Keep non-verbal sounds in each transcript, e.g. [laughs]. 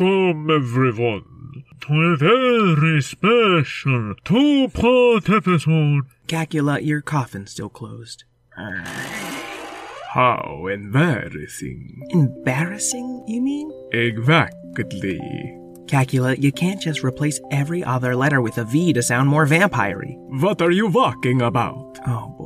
Welcome everyone to a very special two-part episode. Cacula, your coffin's still closed. How embarrassing. Embarrassing, you mean? Exactly. Cacula, you can't just replace every other letter with a V to sound more vampire What are you talking about? Oh.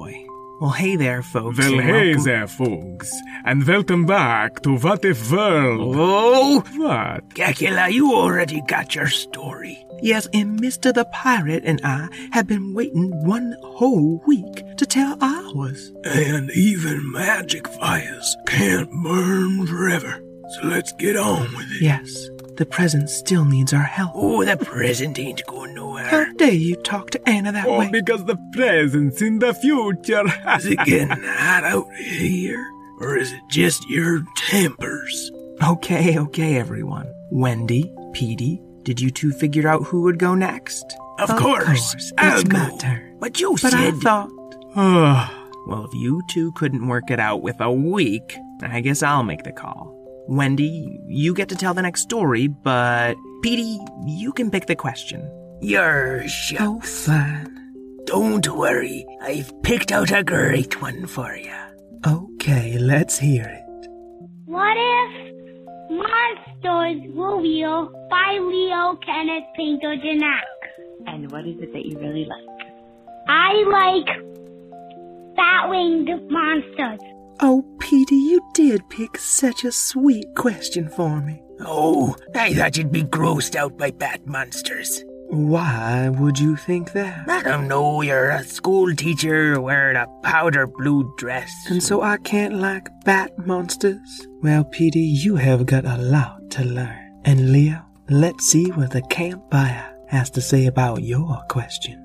Well, hey there, folks. Well, and hey welcome- there, folks, and welcome back to What If World. Oh! What? Cacula, you already got your story. Yes, and Mr. the Pirate and I have been waiting one whole week to tell ours. And even magic fires can't burn forever. So let's get on with it. Yes, the present still needs our help. Oh, the present ain't going nowhere. How dare you talk to Anna that Oh, way? because the present's in the future. [laughs] Is it getting hot out here? Or is it just your tempers? Okay, okay, everyone. Wendy, Petey, did you two figure out who would go next? Of, course. I'll it's my turn. But you But I thought, well, if you two couldn't work it out with a week, I guess I'll make the call. Wendy, you get to tell the next story, but Petey, you can pick the question. you're Oh, shucks. fine. Don't worry. I've picked out a great one for you. Okay, let's hear it. What if Monsters Were Real by Leo Kenneth Painter Janak? And what is it that you really like? I like bat-winged monsters. Oh, Petey, you did pick such a sweet question for me. Oh, I thought you'd be grossed out by bat monsters. Why would you think that? I don't know, you're a school teacher wearing a powder blue dress. And so I can't like bat monsters? Well, Petey, you have got a lot to learn. And Leo, let's see what the campfire has to say about your question.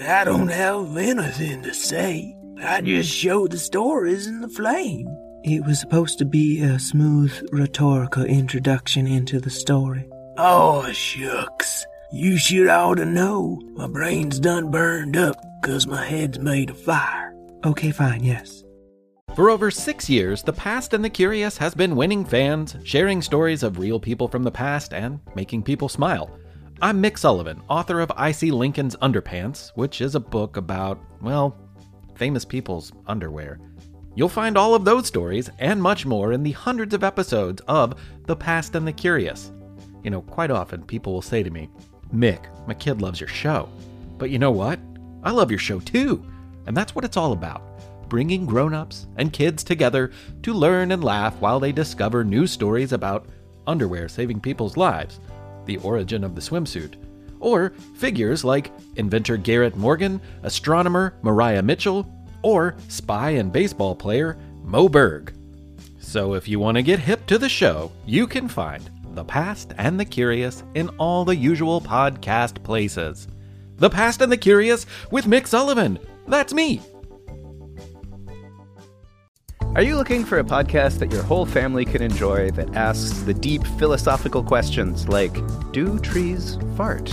I don't have anything to say. I just showed the stories in the flame. It was supposed to be a smooth rhetorical introduction into the story. Oh, shucks. You should ought to know. My brain's done burned up 'cause my head's made of fire. Okay, fine, yes. For over six years, The Past and the Curious has been winning fans, sharing stories of real people from the past, and making people smile. I'm Mick Sullivan, author of I See Lincoln's Underpants, which is a book about, well, famous people's underwear. You'll find all of those stories and much more in the hundreds of episodes of The Past and the Curious. You know, quite often people will say to me, Mick, my kid loves your show. But you know what? I love your show too. And that's what it's all about bringing grown ups and kids together to learn and laugh while they discover new stories about underwear saving people's lives, the origin of the swimsuit, or figures like inventor Garrett Morgan, astronomer Maria Mitchell, or spy and baseball player Moe Berg. So if you want to get hip to the show, you can find The Past and the Curious in all the usual podcast places. The Past and the Curious with Mick Sullivan. That's me. Are you looking for a podcast that your whole family can enjoy that asks the deep philosophical questions like Do trees fart?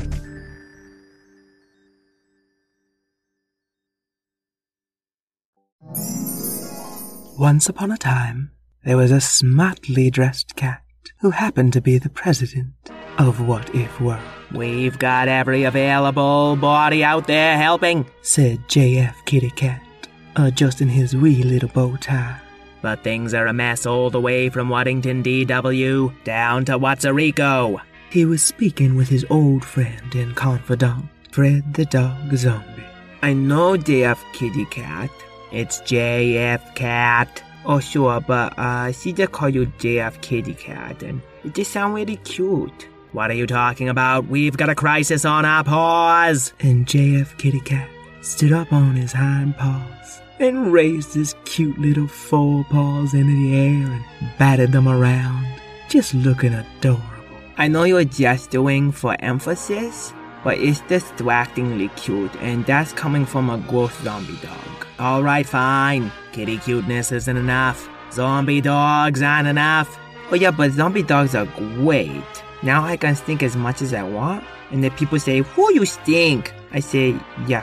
Once upon a time, there was a smartly dressed cat who happened to be the president of What If World, We've got every available body out there helping. said JF Kitty Cat, uh, adjusting his wee little bow tie. But things are a mess all the way from Waddington DW down to Watsarico. He was speaking with his old friend and confidant, Fred the Dog Zombie. I know JF Kitty Cat. It's JF Cat. Oh, sure, but uh, she just call you JF Kitty Cat, and it just sounds really cute. What are you talking about? We've got a crisis on our paws. And JF Kitty Cat stood up on his hind paws and raised his cute little forepaws into the air and batted them around, just looking adorable. I know you're just doing for emphasis, but it's distractingly cute, and that's coming from a gross zombie dog. Alright, fine. Kitty cuteness isn't enough. Zombie dogs aren't enough. Oh yeah, but zombie dogs are great. Now I can stink as much as I want, and then people say, Who you stink? I say,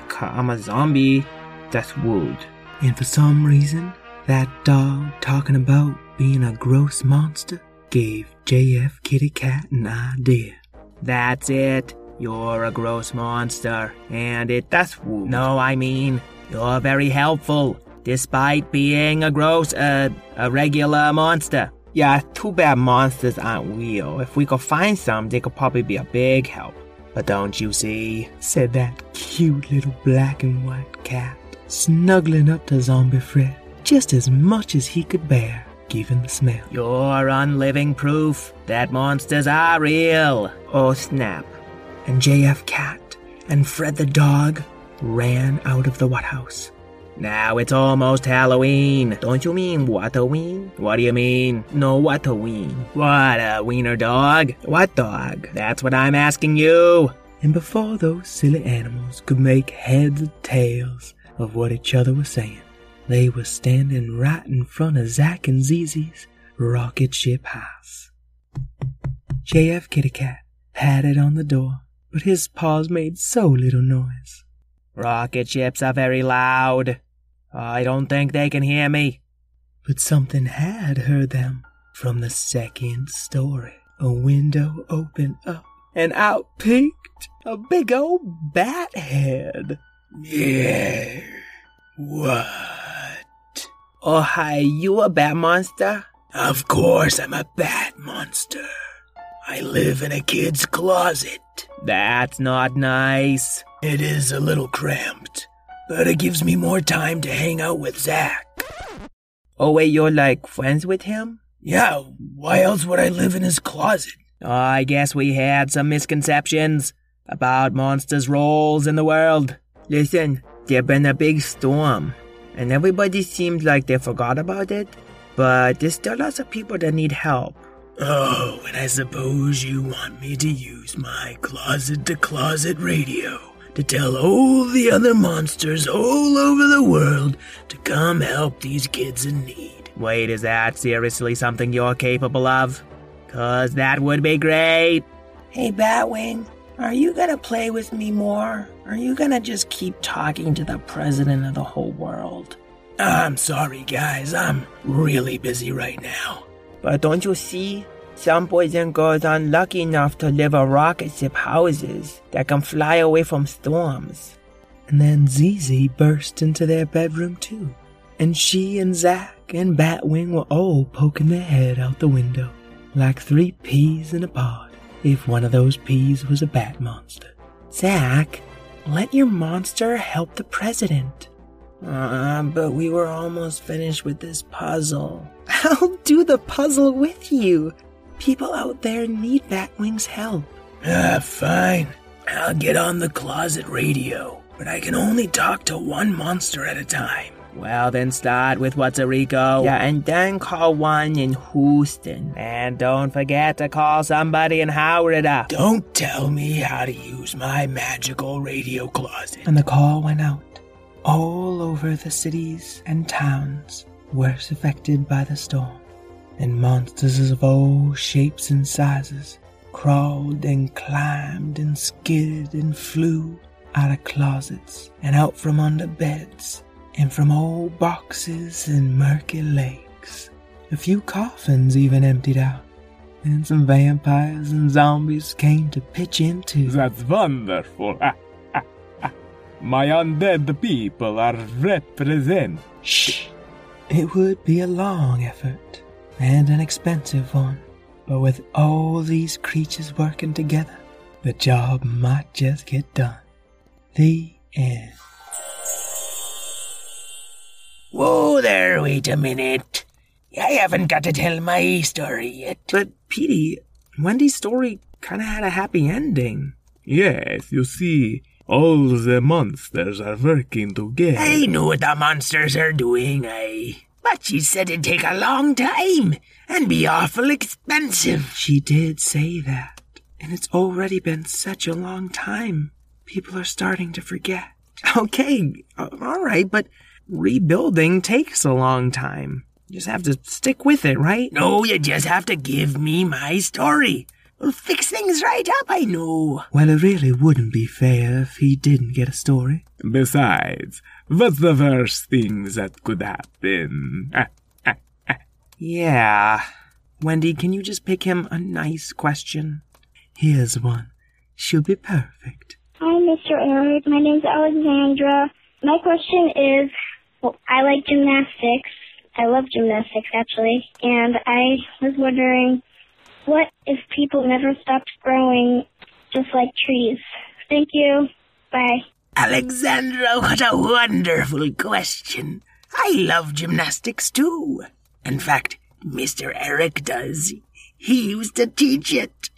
'cause I'm a zombie. That's rude. And for some reason, that dog talking about being a gross monster gave JF Kitty Cat an idea. That's it. You're a gross monster, and it rude. No, I mean, you're very helpful, despite being a gross, uh, a regular monster. Yeah, too bad monsters aren't real. If we could find some, they could probably be a big help. But don't you see? Said that cute little black and white cat, snuggling up to Zombie Fred just as much as he could bear, given the smell. You're on living proof that monsters are real. Oh snap. And JF Cat and Fred the dog ran out of the What House. Now it's almost Halloween. Don't you mean Halloween? What do you mean? No Halloween. What a wiener dog? What dog? That's what I'm asking you. And before those silly animals could make heads or tails of what each other was saying, they were standing right in front of Zack and Zizi's rocket ship house. JF Kitty Cat patted on the door, but his paws made so little noise. Rocket ships are very loud. I don't think they can hear me. But something had heard them from the second story. A window opened up, and out peeked a big old bat head. Yeah. What? Oh, hi, you a bat monster? Of course I'm a bat monster. I live in a kid's closet. That's not nice. It is a little cramped, but it gives me more time to hang out with Zack. Oh, wait, you're like friends with him? Yeah, why else would I live in his closet? Oh, I guess we had some misconceptions about monsters' roles in the world. Listen, there's been a big storm, and everybody seems like they forgot about it, but there's still lots of people that need help. Oh, and I suppose you want me to use my closet to closet radio to tell all the other monsters all over the world to come help these kids in need. Wait, is that seriously something you're capable of? Cause that would be great. Hey, Batwing, are you gonna play with me more? Or are you gonna just keep talking to the president of the whole world? I'm sorry, guys. I'm really busy right now. But don't you see? Some boys and girls aren't lucky enough to live in rocket ship houses that can fly away from storms. And then Zizi burst into their bedroom too. And she and Zack and Batwing were all poking their head out the window, like three peas in a pod, if one of those peas was a bat monster. Zack, let your monster help the president. Uh, but we were almost finished with this puzzle. I'll do the puzzle with you. People out there need Batwing's help. Ah, fine. I'll get on the closet radio, but I can only talk to one monster at a time. Well, then start with what's a Rico. Yeah, and then call one in Houston. And don't forget to call somebody in Howrida. Don't tell me how to use my magical radio closet. And the call went out. All over the cities and towns worst affected by the storm, and monsters of all shapes and sizes crawled and climbed and skidded and flew out of closets and out from under beds and from old boxes and murky lakes. A few coffins even emptied out. And some vampires and zombies came to pitch in too. That's wonderful. [laughs] My undead people are represent. Shh! It would be a long effort and an expensive one, but with all these creatures working together, the job might just get done. The end. Whoa there, wait a minute. I haven't got to tell my story yet. But, Petey, Wendy's story kind of had a happy ending. Yes, you see, all the monsters are working together. I know what the monsters are doing, I. But she said it'd take a long time and be awful expensive. She did say that, and it's already been such a long time. People are starting to forget. Okay, uh, all right, but rebuilding takes a long time. You just have to stick with it, right? No, you just have to give me my story. We'll fix things right up, I know. Well, it really wouldn't be fair if he didn't get a story. Besides, what's the worst things that could happen? Ah, ah, ah. Yeah. Wendy, can you just pick him a nice question? Here's one. She'll be perfect. Hi, Mr. Eric. My name's Alexandra. My question is, well, I like gymnastics. I love gymnastics, actually. And I was wondering, what if people never stopped growing just like trees? Thank you. Bye. Alexandra, what a wonderful question. I love gymnastics too. In fact, Mr. Eric does. He used to teach it.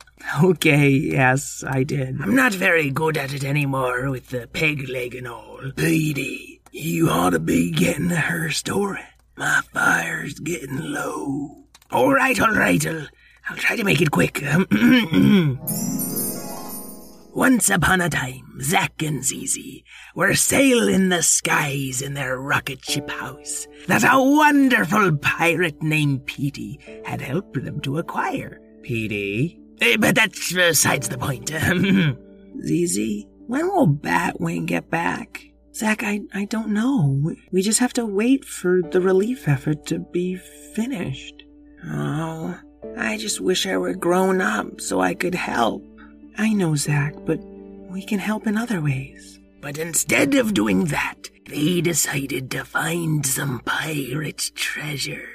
Okay, yes, I did. I'm not very good at it anymore with the peg leg and all. Petey, you ought to be getting her story. My fire's getting low. All right, all right, I'll, I'll try to make it quick. [clears throat] Once upon a time, Zack and Zizi were sailing the skies in their rocket ship house that a wonderful pirate named Petey had helped them to acquire. Petey? Eh, But that's besides the point. [clears throat] Zizi, when will Batwing get back? Zack, I, I don't know. We just have to wait for the relief effort to be finished. oh, I just wish I were grown up so I could help. I know, Zack, but we can help in other ways. But instead of doing that, they decided to find some pirate treasure.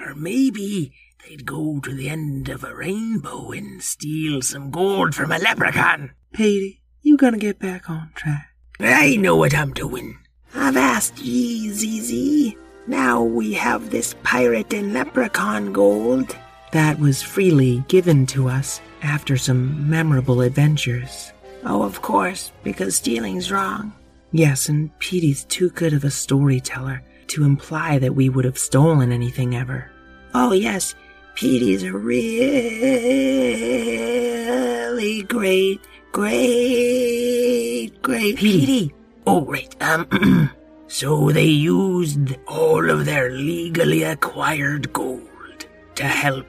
Or maybe they'd go to the end of a rainbow and steal some gold from a leprechaun. Petey, you gonna get back on track. I know what I'm doing. I've asked ye, Zizi. Now we have this pirate and leprechaun gold. That was freely given to us after some memorable adventures. Oh, of course, because stealing's wrong. Yes, and Petey's too good of a storyteller to imply that we would have stolen anything ever. Oh, yes, Petey's a really great, great, great Petey. Petey. Oh, right. Um, [clears throat] so they used all of their legally acquired gold to help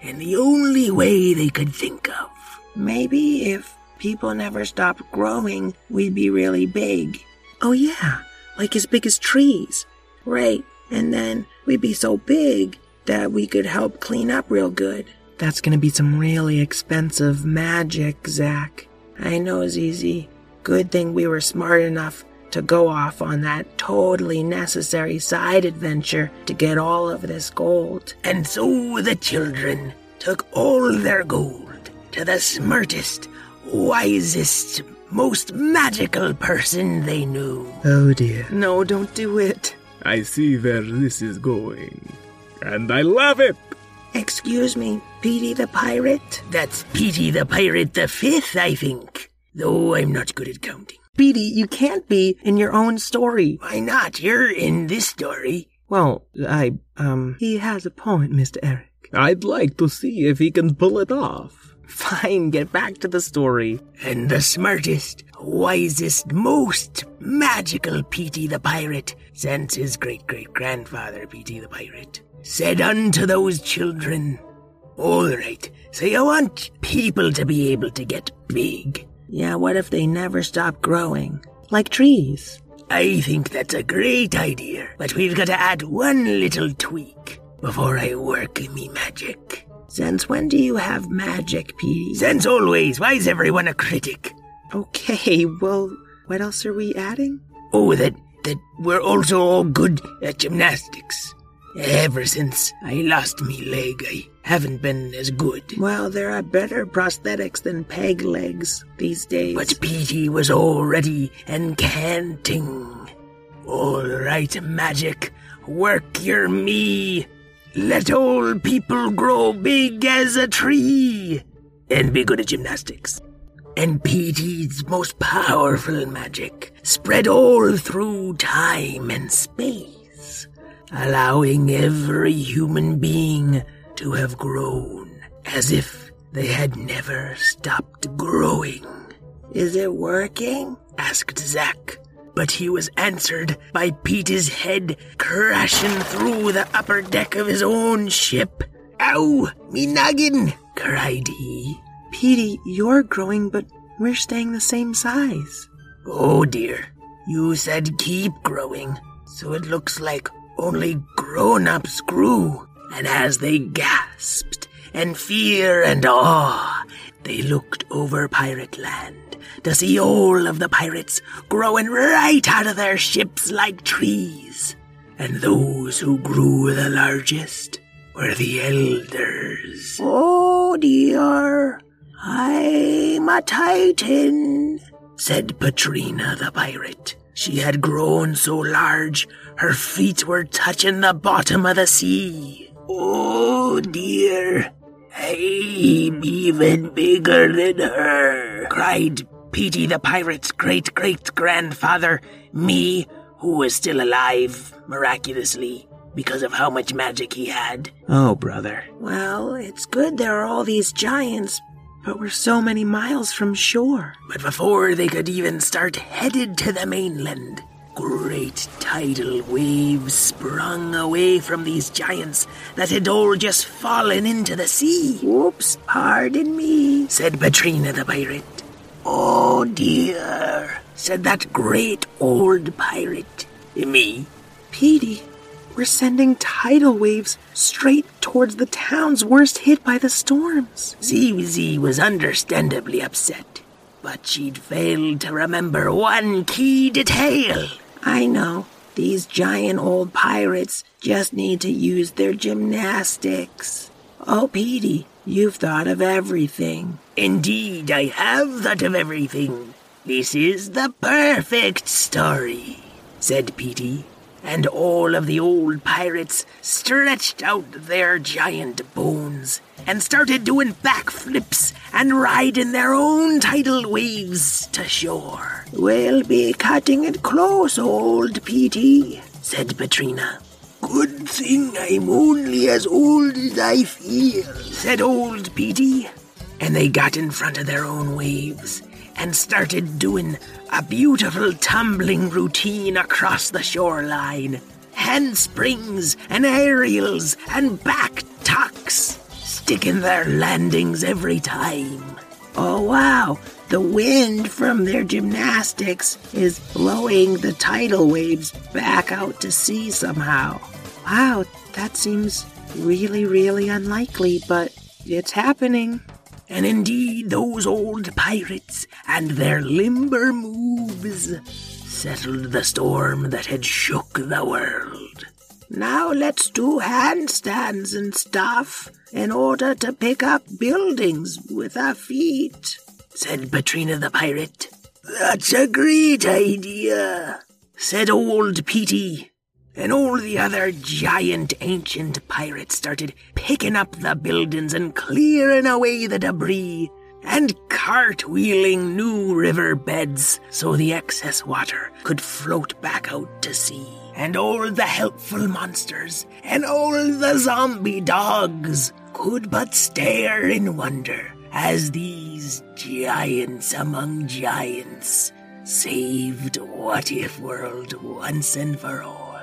in the only way they could think of. Maybe if people never stopped growing, we'd be really big. Oh, yeah, like as big as trees. Right, and then we'd be so big that we could help clean up real good. That's gonna be some really expensive magic, Zack. I know, Zizi. Good thing we were smart enough to go off on that totally necessary side adventure to get all of this gold. And so the children took all their gold to the smartest, wisest, most magical person they knew. Oh dear. No, don't do it. I see where this is going. And I love it! Excuse me, Petey the Pirate? That's Petey the Pirate the Fifth, I think. Though I'm not good at counting. Petey, you can't be in your own story. Why not? You're in this story. Well, I, um. He has a point, Mr. Eric. I'd like to see if he can pull it off. [laughs] Fine, get back to the story. And the smartest, wisest, most magical Petey the Pirate, since his great great grandfather, Petey the Pirate, said unto those children, All right, so you want people to be able to get big. Yeah, what if they never stop growing? Like trees. I think that's a great idea, but we've got to add one little tweak before I work me magic. Since when do you have magic, Petey? Since always, Why is everyone a critic? Okay, [laughs] well, what else are we adding? Oh, that that we're also all good at gymnastics. Ever since I lost me leg, I haven't been as good. Well, there are better prosthetics than peg legs these days. But Petey was already encanting. All right, magic, work your me. Let all people grow big as a tree and be good at gymnastics. And Petey's most powerful magic spread all through time and space, allowing every human being to have grown as if they had never stopped growing. Is it working? asked Zack. But he was answered by Pete's head crashing through the upper deck of his own ship. Ow, me noggin! cried he. Petey, you're growing, but we're staying the same size. Oh dear, you said keep growing, so it looks like only grown ups grew. And as they gasped, in fear and awe, they looked over Pirate Land to see all of the pirates growing right out of their ships like trees. And those who grew the largest were the elders. Oh dear, I'm a titan, said Patrina the pirate. She had grown so large her feet were touching the bottom of the sea. Oh dear, I'm even bigger than her, cried Petey the pirate's great great grandfather, me, who was still alive, miraculously, because of how much magic he had. Oh, brother. Well, it's good there are all these giants, but we're so many miles from shore. But before they could even start headed to the mainland, great tidal waves sprung away from these giants that had all just fallen into the sea. Whoops, pardon me, said Patrina the pirate. Oh dear, said that great old pirate. Me? Petey, we're sending tidal waves straight towards the towns worst hit by the storms. Zizi was understandably upset, but she'd failed to remember one key detail. I know. These giant old pirates just need to use their gymnastics. Oh, Petey, you've thought of everything. Indeed, I have thought of everything. This is the perfect story, said Petey, and all of the old pirates stretched out their giant bones and started doing backflips and riding their own tidal waves to shore. We'll be cutting it close, old Petey, said Patrina. Good thing I'm only as old as I feel, said old Petey. And they got in front of their own waves and started doing a beautiful tumbling routine across the shoreline. Handsprings and aerials and back tucks, sticking their landings every time. Oh, wow. The wind from their gymnastics is blowing the tidal waves back out to sea somehow. Wow, that seems really, really unlikely, but it's happening. And indeed, those old pirates and their limber moves settled the storm that had shook the world. Now let's do handstands and stuff in order to pick up buildings with our feet, said Patrina the pirate. That's a great idea, said old Petey. And all the other giant ancient pirates started picking up the buildings and clearing away the debris and cartwheeling new river beds so the excess water could float back out to sea. And all the helpful monsters and all the zombie dogs could but stare in wonder as these giants among giants saved What If World once and for all.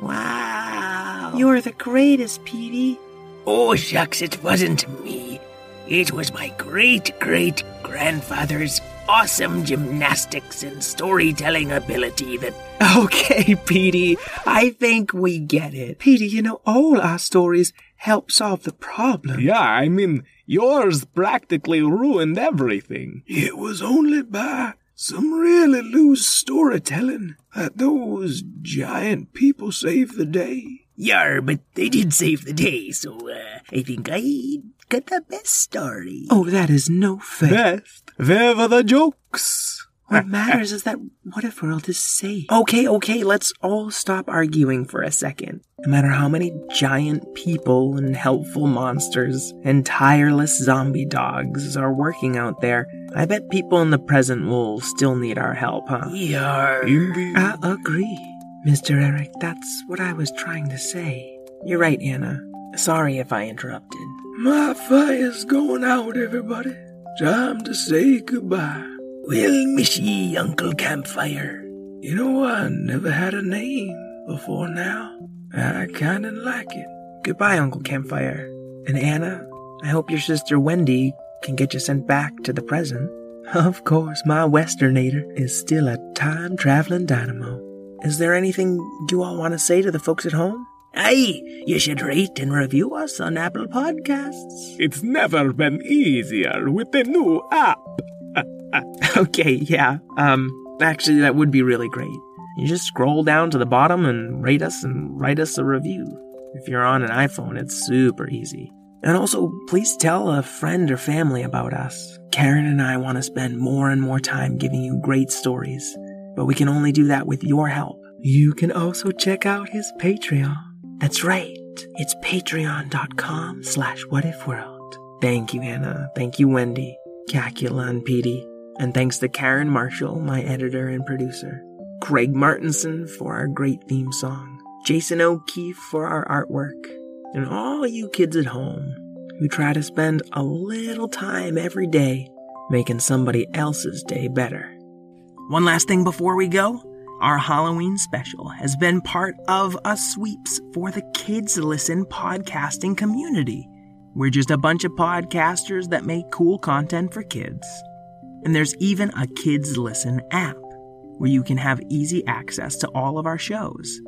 Wow. You're the greatest, Petey. Oh, shucks, it wasn't me. It was my great great grandfather's awesome gymnastics and storytelling ability that. [laughs] Okay, Petey, I think we get it. Petey, you know, all our stories help solve the problem. Yeah, I mean, yours practically ruined everything. It was only by some really loose storytelling that those giant people saved the day. Yar, but they did save the day, so uh, I think I got the best story. Oh, that is no fair. Best. Where were the jokes? What matters is that What If World is safe. Okay, okay, let's all stop arguing for a second. No matter how many giant people and helpful monsters and tireless zombie dogs are working out there, I bet people in the present will still need our help, huh? Yar. I agree. Mr. Eric, that's what I was trying to say. You're right, Anna. Sorry if I interrupted. My fire's going out, everybody. Time to say goodbye. We'll miss ye, Uncle Campfire. You know, I never had a name before now. I kinda like it. Goodbye, Uncle Campfire. And Anna, I hope your sister Wendy can get you sent back to the present. Of course, my Westernator is still a time traveling dynamo. Is there anything you all want to say to the folks at home? Aye, you should rate and review us on Apple Podcasts. It's never been easier with the new app. [laughs] okay, yeah. Um, actually, that would be really great. You just scroll down to the bottom and rate us and write us a review. If you're on an iPhone, it's super easy. And also, please tell a friend or family about us. Karen and I want to spend more and more time giving you great stories, but we can only do that with your help. You can also check out his Patreon. That's right. It's patreon.com slash whatifworld. Thank you, Anna. Thank you, Wendy, Cacula, and Petey. And thanks to Karen Marshall, my editor and producer. Craig Martinson for our great theme song. Jason O'Keefe for our artwork. And all you kids at home who try to spend a little time every day making somebody else's day better. One last thing before we go. Our Halloween special has been part of a sweeps for the Kids Listen podcasting community. We're just a bunch of podcasters that make cool content for kids. And there's even a Kids Listen app where you can have easy access to all of our shows.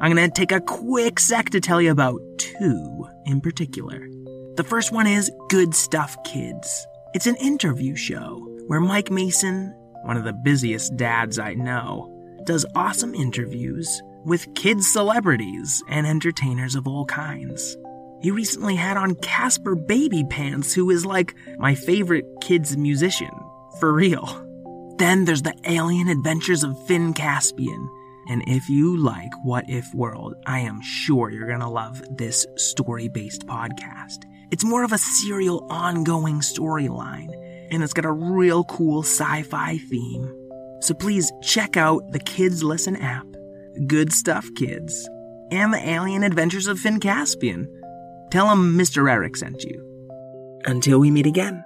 I'm going to take a quick sec to tell you about two in particular. The first one is Good Stuff Kids. It's an interview show where Mike Mason, one of the busiest dads I know, does awesome interviews with kids celebrities and entertainers of all kinds. He recently had on Caspar Babypants, who is like my favorite kids musician, for real. Then there's the alien adventures of Finn Caspian. And if you like What If World, I am sure you're gonna love this story based podcast. It's more of a serial ongoing storyline, and it's got a real cool sci fi theme. So please check out the Kids Listen app, Good Stuff Kids, and the Alien Adventures of Finn Caspian. Tell him Mr. Eric sent you. Until we meet again,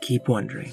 keep wondering.